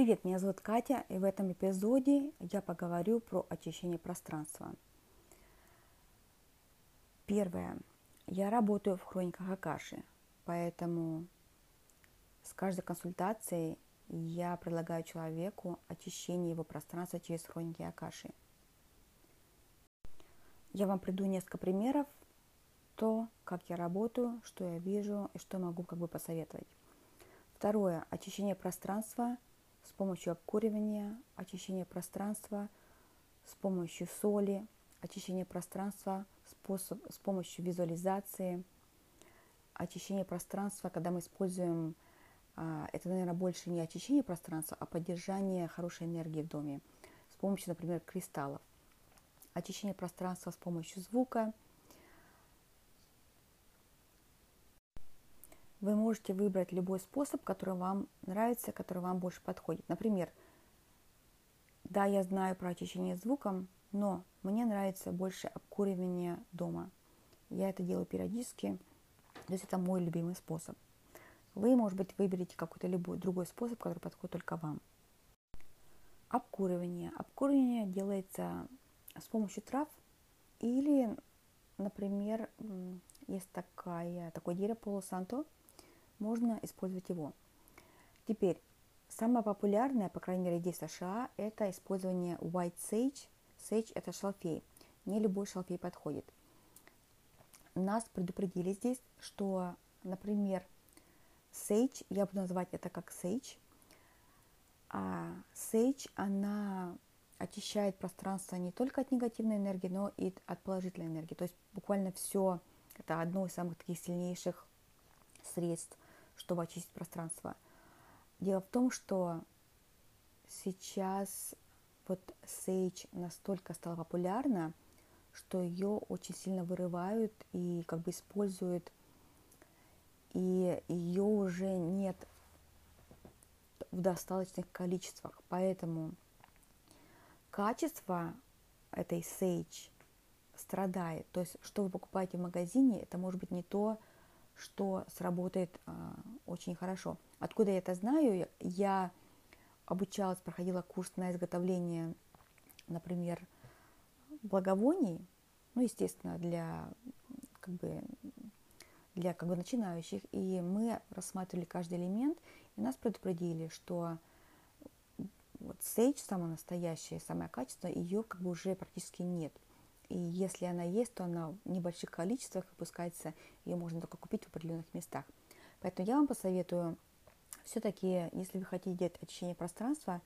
Привет, меня зовут Катя, и в этом эпизоде я поговорю про очищение пространства. Первое. Я работаю в хрониках Акаши, поэтому с каждой консультацией я предлагаю человеку очищение его пространства через хроники Акаши. Я вам приду несколько примеров, то, как я работаю, что я вижу и что могу как бы посоветовать. Второе. Очищение пространства помощью обкуривания, очищение пространства с помощью соли, очищение пространства способ, с помощью визуализации, очищение пространства, когда мы используем, а, это, наверное, больше не очищение пространства, а поддержание хорошей энергии в доме с помощью, например, кристаллов. Очищение пространства с помощью звука – вы можете выбрать любой способ, который вам нравится, который вам больше подходит. Например, да, я знаю про очищение звуком, но мне нравится больше обкуривание дома. Я это делаю периодически, то есть это мой любимый способ. Вы, может быть, выберете какой-то любой другой способ, который подходит только вам. Обкуривание. Обкуривание делается с помощью трав или, например, есть такая, такое дерево полусанто – можно использовать его. Теперь, самое популярное, по крайней мере здесь в США, это использование white sage. Sage – это шалфей. Не любой шалфей подходит. Нас предупредили здесь, что, например, sage, я буду называть это как sage, а sage, она очищает пространство не только от негативной энергии, но и от положительной энергии. То есть буквально все, это одно из самых таких сильнейших средств чтобы очистить пространство. Дело в том, что сейчас вот Sage настолько стала популярна, что ее очень сильно вырывают и как бы используют, и ее уже нет в достаточных количествах. Поэтому качество этой Sage страдает. То есть, что вы покупаете в магазине, это может быть не то, что сработает а, очень хорошо. Откуда я это знаю? Я обучалась, проходила курс на изготовление, например, благовоний, ну, естественно, для как бы для как бы начинающих, и мы рассматривали каждый элемент, и нас предупредили, что вот сейдж, самая настоящая, самое качество, ее как бы уже практически нет – и если она есть, то она в небольших количествах выпускается, ее можно только купить в определенных местах. Поэтому я вам посоветую все-таки, если вы хотите делать очищение пространства,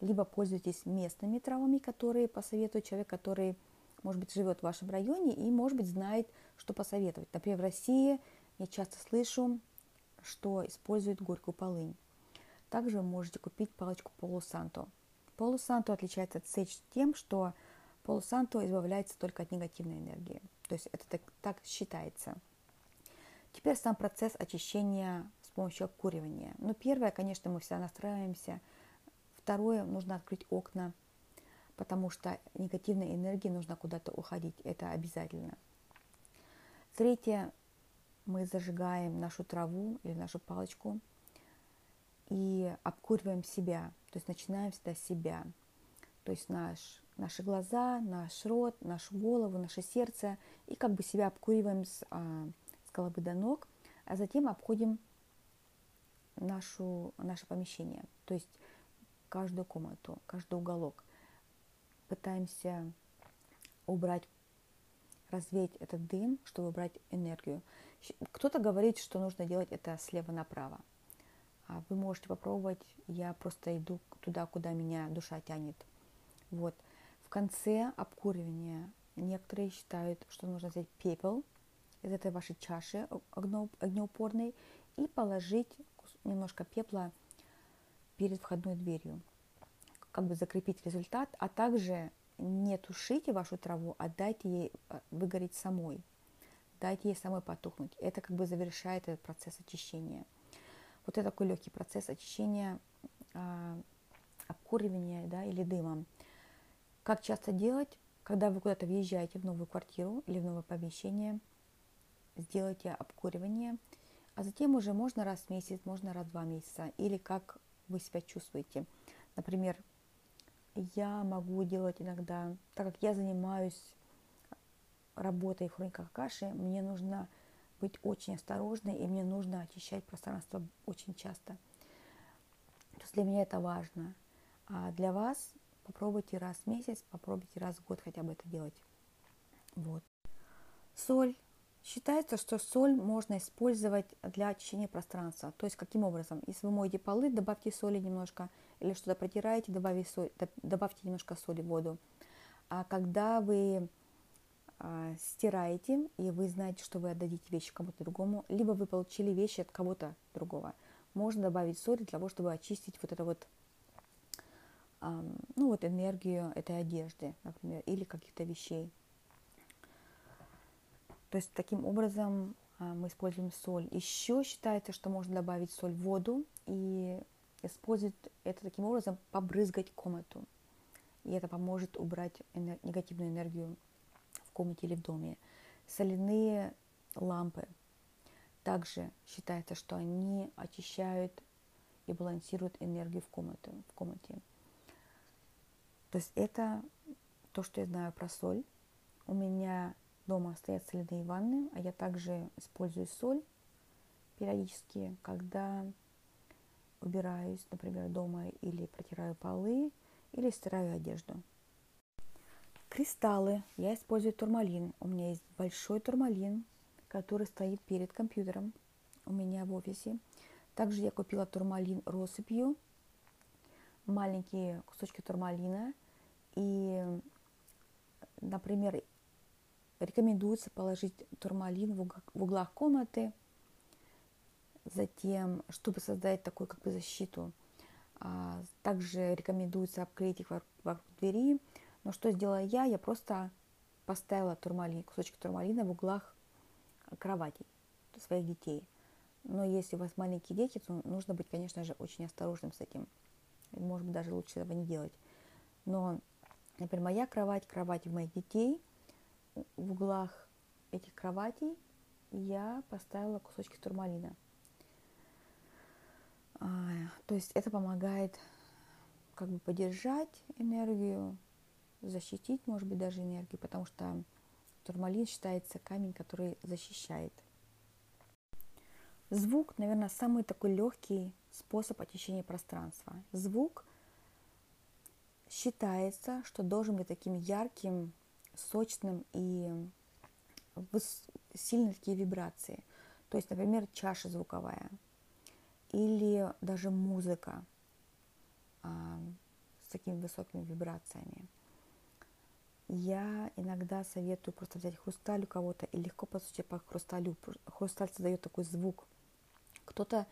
либо пользуйтесь местными травами, которые посоветует человек, который, может быть, живет в вашем районе и, может быть, знает, что посоветовать. Например, в России я часто слышу, что используют горькую полынь. Также вы можете купить палочку полусанто. Полусанто отличается от сеч тем, что Полусанто избавляется только от негативной энергии. То есть это так, так считается. Теперь сам процесс очищения с помощью обкуривания. Ну, первое, конечно, мы все настраиваемся. Второе, нужно открыть окна, потому что негативной энергии нужно куда-то уходить. Это обязательно. Третье, мы зажигаем нашу траву или нашу палочку и обкуриваем себя. То есть начинаем всегда с себя. То есть наш наши глаза, наш рот, нашу голову, наше сердце и как бы себя обкуриваем с, а, с головы до ног, а затем обходим нашу, наше помещение, то есть каждую комнату, каждый уголок. Пытаемся убрать, развеять этот дым, чтобы убрать энергию. Кто-то говорит, что нужно делать это слева направо. А вы можете попробовать, я просто иду туда, куда меня душа тянет. Вот конце обкуривания некоторые считают, что нужно взять пепел из этой вашей чаши огнеупорной и положить немножко пепла перед входной дверью, как бы закрепить результат, а также не тушите вашу траву, а дайте ей э, выгореть самой, дайте ей самой потухнуть. Это как бы завершает этот процесс очищения. Вот это такой легкий процесс очищения, а, обкуривания да, или дымом. Как часто делать, когда вы куда-то въезжаете в новую квартиру или в новое помещение, сделайте обкуривание, а затем уже можно раз в месяц, можно раз в два месяца, или как вы себя чувствуете. Например, я могу делать иногда, так как я занимаюсь работой в хрониках каши, мне нужно быть очень осторожной, и мне нужно очищать пространство очень часто. То есть для меня это важно. А для вас попробуйте раз в месяц, попробуйте раз в год хотя бы это делать. Вот. Соль. Считается, что соль можно использовать для очищения пространства. То есть каким образом? Если вы моете полы, добавьте соли немножко, или что-то протираете, добавьте, соль, добавьте немножко соли в воду. А когда вы а, стираете, и вы знаете, что вы отдадите вещи кому-то другому, либо вы получили вещи от кого-то другого, можно добавить соль для того, чтобы очистить вот это вот, ну вот энергию этой одежды, например, или каких-то вещей. То есть таким образом а, мы используем соль. Еще считается, что можно добавить соль в воду и использовать это таким образом, побрызгать комнату. И это поможет убрать энер- негативную энергию в комнате или в доме. Соляные лампы. Также считается, что они очищают и балансируют энергию в комнате. В комнате. То есть это то, что я знаю про соль. У меня дома стоят соляные ванны, а я также использую соль периодически, когда убираюсь, например, дома или протираю полы, или стираю одежду. Кристаллы. Я использую турмалин. У меня есть большой турмалин, который стоит перед компьютером у меня в офисе. Также я купила турмалин россыпью, маленькие кусочки турмалина. И, например, Рекомендуется положить турмалин в углах комнаты, затем, чтобы создать такую как бы защиту. А, также рекомендуется обклеить их вокруг двери. Но что сделала я? Я просто поставила турмалин, кусочек турмалина в углах кроватей своих детей. Но если у вас маленькие дети, то нужно быть, конечно же, очень осторожным с этим. Может быть, даже лучше этого не делать. Но, например, моя кровать, кровать моих детей – в углах этих кроватей я поставила кусочки турмалина. А, то есть это помогает как бы поддержать энергию, защитить, может быть, даже энергию, потому что турмалин считается камень, который защищает. Звук, наверное, самый такой легкий способ очищения пространства. Звук считается, что должен быть таким ярким, сочным и сильные такие вибрации. То есть, например, чаша звуковая или даже музыка а, с такими высокими вибрациями. Я иногда советую просто взять хрусталь у кого-то и легко постучать по хрусталю. Хрусталь создает такой звук. Кто-то,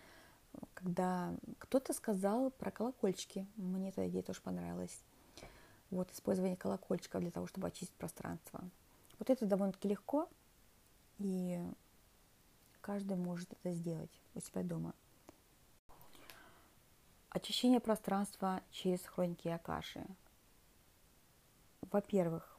когда кто-то сказал про колокольчики, мне эта идея тоже понравилась. Вот, использование колокольчиков для того, чтобы очистить пространство. Вот это довольно-таки легко, и каждый может это сделать у себя дома. Очищение пространства через хроники Акаши. Во-первых,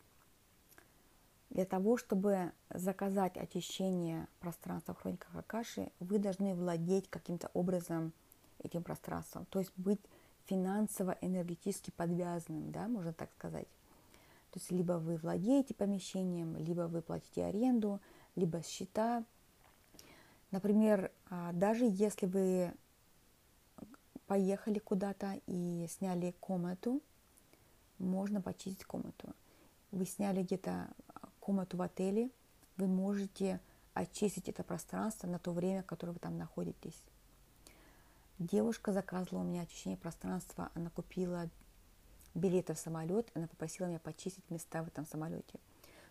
для того, чтобы заказать очищение пространства в хрониках Акаши, вы должны владеть каким-то образом этим пространством, то есть быть финансово-энергетически подвязанным, да, можно так сказать. То есть либо вы владеете помещением, либо вы платите аренду, либо счета. Например, а, даже если вы поехали куда-то и сняли комнату, можно почистить комнату. Вы сняли где-то комнату в отеле, вы можете очистить это пространство на то время, которое вы там находитесь. Девушка заказывала у меня очищение пространства, она купила билеты в самолет, она попросила меня почистить места в этом самолете.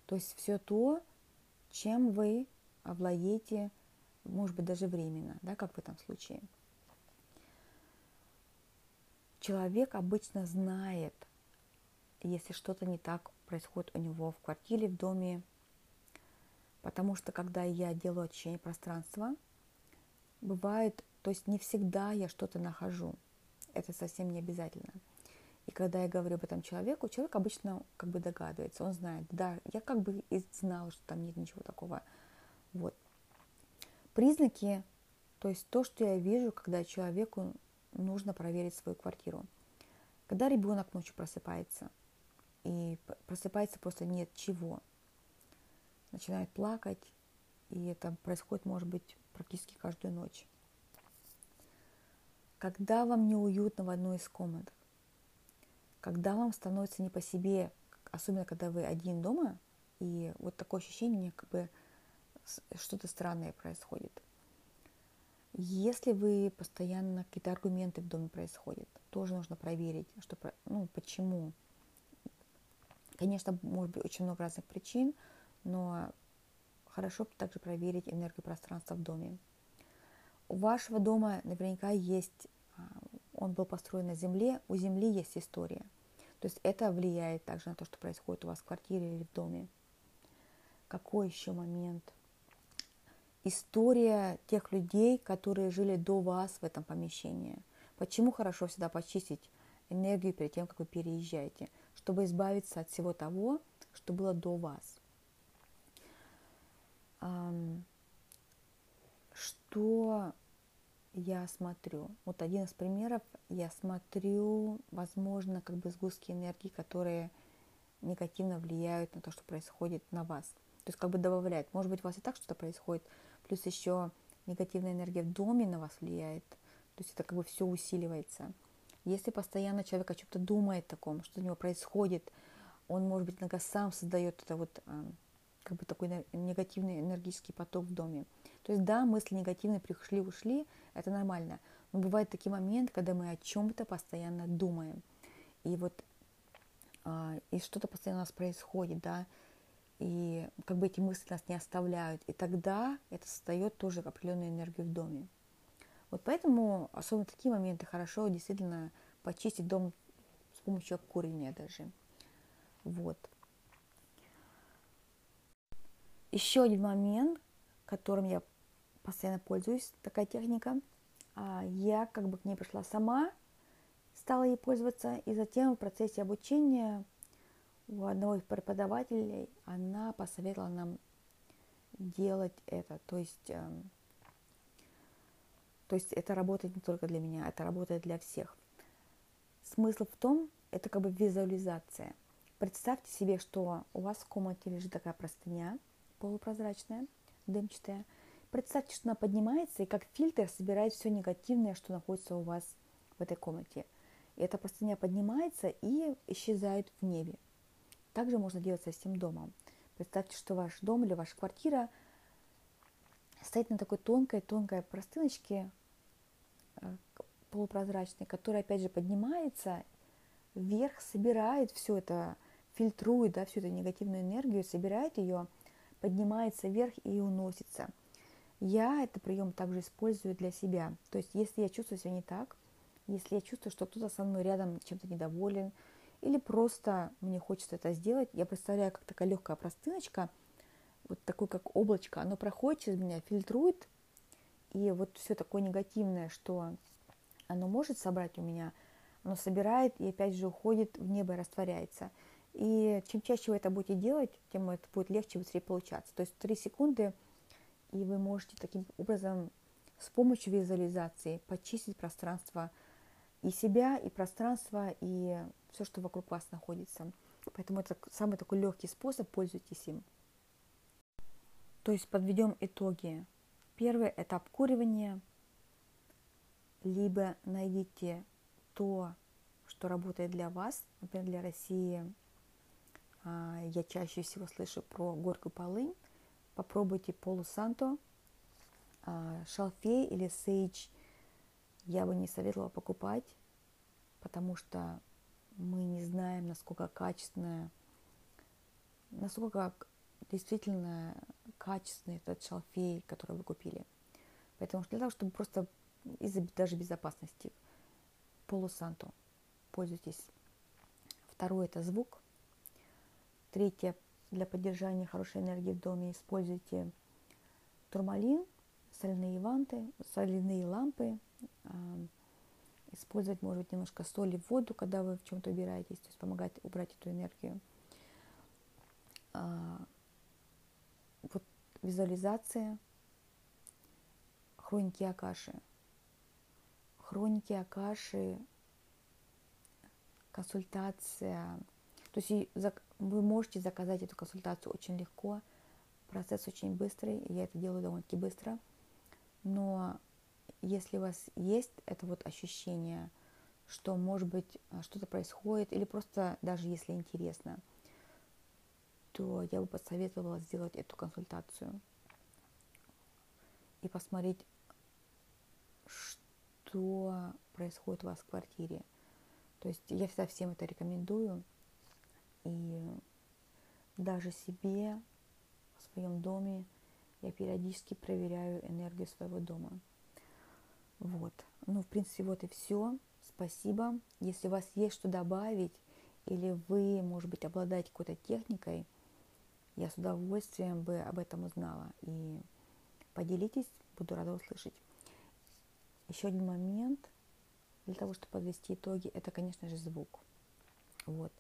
То есть все то, чем вы овладеете, может быть, даже временно, да, как в этом случае. Человек обычно знает, если что-то не так происходит у него в квартире, в доме, потому что когда я делаю очищение пространства, бывает то есть не всегда я что-то нахожу. Это совсем не обязательно. И когда я говорю об этом человеку, человек обычно как бы догадывается, он знает, да, я как бы и знала, что там нет ничего такого. Вот. Признаки, то есть то, что я вижу, когда человеку нужно проверить свою квартиру. Когда ребенок ночью просыпается, и просыпается просто нет чего, начинает плакать, и это происходит, может быть, практически каждую ночь. Когда вам неуютно в одной из комнат, когда вам становится не по себе, особенно когда вы один дома, и вот такое ощущение, как бы что-то странное происходит. Если вы постоянно какие-то аргументы в доме происходят, тоже нужно проверить, что, ну, почему. Конечно, может быть очень много разных причин, но хорошо также проверить энергопространство в доме. У вашего дома наверняка есть, а, он был построен на земле, у земли есть история. То есть это влияет также на то, что происходит у вас в квартире или в доме. Какой еще момент? История тех людей, которые жили до вас в этом помещении. Почему хорошо всегда почистить энергию перед тем, как вы переезжаете, чтобы избавиться от всего того, что было до вас. Что я смотрю? Вот один из примеров, я смотрю, возможно, как бы сгустки энергии, которые негативно влияют на то, что происходит на вас. То есть как бы добавляет. Может быть, у вас и так что-то происходит, плюс еще негативная энергия в доме на вас влияет. То есть это как бы все усиливается. Если постоянно человек о чем-то думает таком, что у него происходит, он, может быть, иногда сам создает это вот как бы такой негативный энергетический поток в доме. То есть да, мысли негативные пришли, ушли, это нормально. Но бывают такие моменты, когда мы о чем-то постоянно думаем. И вот а, и что-то постоянно у нас происходит, да, и как бы эти мысли нас не оставляют. И тогда это создает тоже определенную энергию в доме. Вот поэтому, особенно такие моменты, хорошо действительно почистить дом с помощью обкуривания даже. Вот. Еще один момент, которым я постоянно пользуюсь, такая техника. А, я как бы к ней пришла сама, стала ей пользоваться, и затем в процессе обучения у одного из преподавателей она посоветовала нам делать это. То есть, эм, то есть это работает не только для меня, это работает для всех. Смысл в том, это как бы визуализация. Представьте себе, что у вас в комнате лежит такая простыня, полупрозрачная, дымчатая. Представьте, что она поднимается и как фильтр собирает все негативное, что находится у вас в этой комнате. И эта простыня поднимается и исчезает в небе. Также можно делать со всем домом. Представьте, что ваш дом или ваша квартира стоит на такой тонкой-тонкой простыночке полупрозрачной, которая опять же поднимается вверх, собирает все это, фильтрует да, всю эту негативную энергию, собирает ее – поднимается вверх и уносится. Я этот прием также использую для себя. То есть, если я чувствую себя не так, если я чувствую, что кто-то со мной рядом чем-то недоволен, или просто мне хочется это сделать, я представляю, как такая легкая простыночка, вот такое как облачко, оно проходит через меня, фильтрует, и вот все такое негативное, что оно может собрать у меня, оно собирает и опять же уходит в небо и растворяется. И чем чаще вы это будете делать, тем это будет легче, быстрее получаться. То есть 3 секунды, и вы можете таким образом с помощью визуализации почистить пространство и себя, и пространство, и все, что вокруг вас находится. Поэтому это самый такой легкий способ, пользуйтесь им. То есть подведем итоги. Первый этап куривания. Либо найдите то, что работает для вас, например, для России а, я чаще всего слышу про горькую полынь. Попробуйте полусанто, а, шалфей или сейдж. Я бы не советовала покупать, потому что мы не знаем, насколько качественная, насколько действительно качественный этот шалфей, который вы купили. Поэтому для того, чтобы просто из-за даже безопасности полусанто пользуйтесь. Второе это звук. Третье. Для поддержания хорошей энергии в доме используйте турмалин, соляные ванты, соляные лампы. Использовать, может быть, немножко соли в воду, когда вы в чем-то убираетесь, то есть помогает убрать эту энергию. Визуализация, хроники Акаши. Хроники Акаши консультация, то есть вы можете заказать эту консультацию очень легко, процесс очень быстрый, я это делаю довольно-таки быстро, но если у вас есть это вот ощущение, что, может быть, что-то происходит, или просто даже если интересно, то я бы посоветовала сделать эту консультацию и посмотреть, что происходит у вас в квартире. То есть я всегда всем это рекомендую. И даже себе в своем доме я периодически проверяю энергию своего дома. Вот. Ну, в принципе, вот и все. Спасибо. Если у вас есть что добавить, или вы, может быть, обладаете какой-то техникой, я с удовольствием бы об этом узнала. И поделитесь, буду рада услышать. Еще один момент для того, чтобы подвести итоги, это, конечно же, звук. Вот.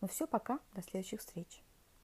Ну все, пока, до следующих встреч.